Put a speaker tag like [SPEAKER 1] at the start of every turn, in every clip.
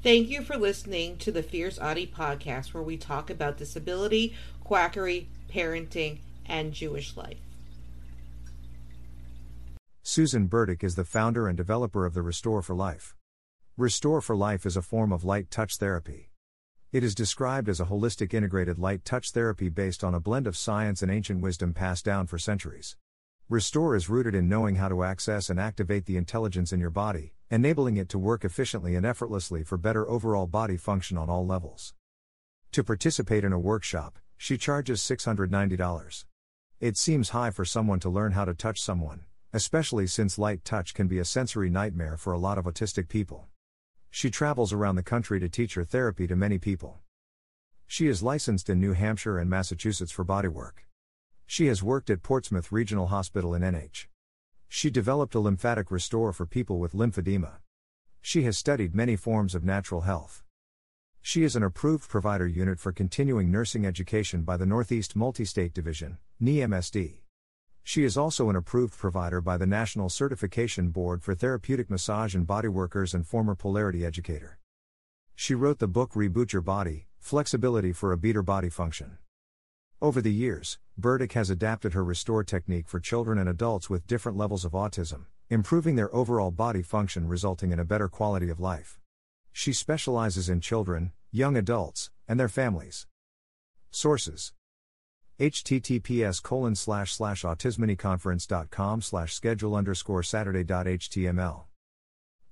[SPEAKER 1] Thank you for listening to the Fierce Autie podcast, where we talk about disability, quackery, parenting, and Jewish life.
[SPEAKER 2] Susan Burdick is the founder and developer of the Restore for Life. Restore for Life is a form of light touch therapy. It is described as a holistic integrated light touch therapy based on a blend of science and ancient wisdom passed down for centuries. Restore is rooted in knowing how to access and activate the intelligence in your body, enabling it to work efficiently and effortlessly for better overall body function on all levels. To participate in a workshop, she charges $690. It seems high for someone to learn how to touch someone, especially since light touch can be a sensory nightmare for a lot of autistic people. She travels around the country to teach her therapy to many people. She is licensed in New Hampshire and Massachusetts for bodywork. She has worked at Portsmouth Regional Hospital in NH. She developed a lymphatic restore for people with lymphedema. She has studied many forms of natural health. She is an approved provider unit for continuing nursing education by the Northeast Multi-State Division, NEMSD. She is also an approved provider by the National Certification Board for Therapeutic Massage and Bodyworkers and former polarity educator. She wrote the book Reboot Your Body Flexibility for a Better Body Function. Over the years, Burdick has adapted her restore technique for children and adults with different levels of autism, improving their overall body function, resulting in a better quality of life. She specializes in children, young adults, and their families. Sources https colon slash slash autismanyconference.com slash schedule underscore saturday.html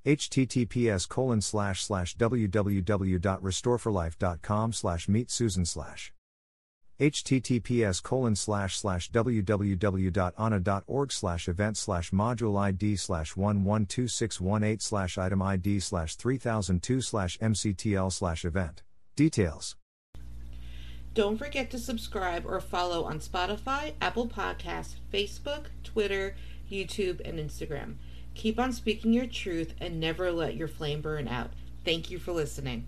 [SPEAKER 2] https colon slash slash www.restoreforlife.com slash meet susan slash https colon slash slash www.ana.org slash event slash module id slash 112618 slash item id slash 3002 slash mctl slash event. Details.
[SPEAKER 1] Don't forget to subscribe or follow on Spotify, Apple Podcasts, Facebook, Twitter, YouTube, and Instagram. Keep on speaking your truth and never let your flame burn out. Thank you for listening.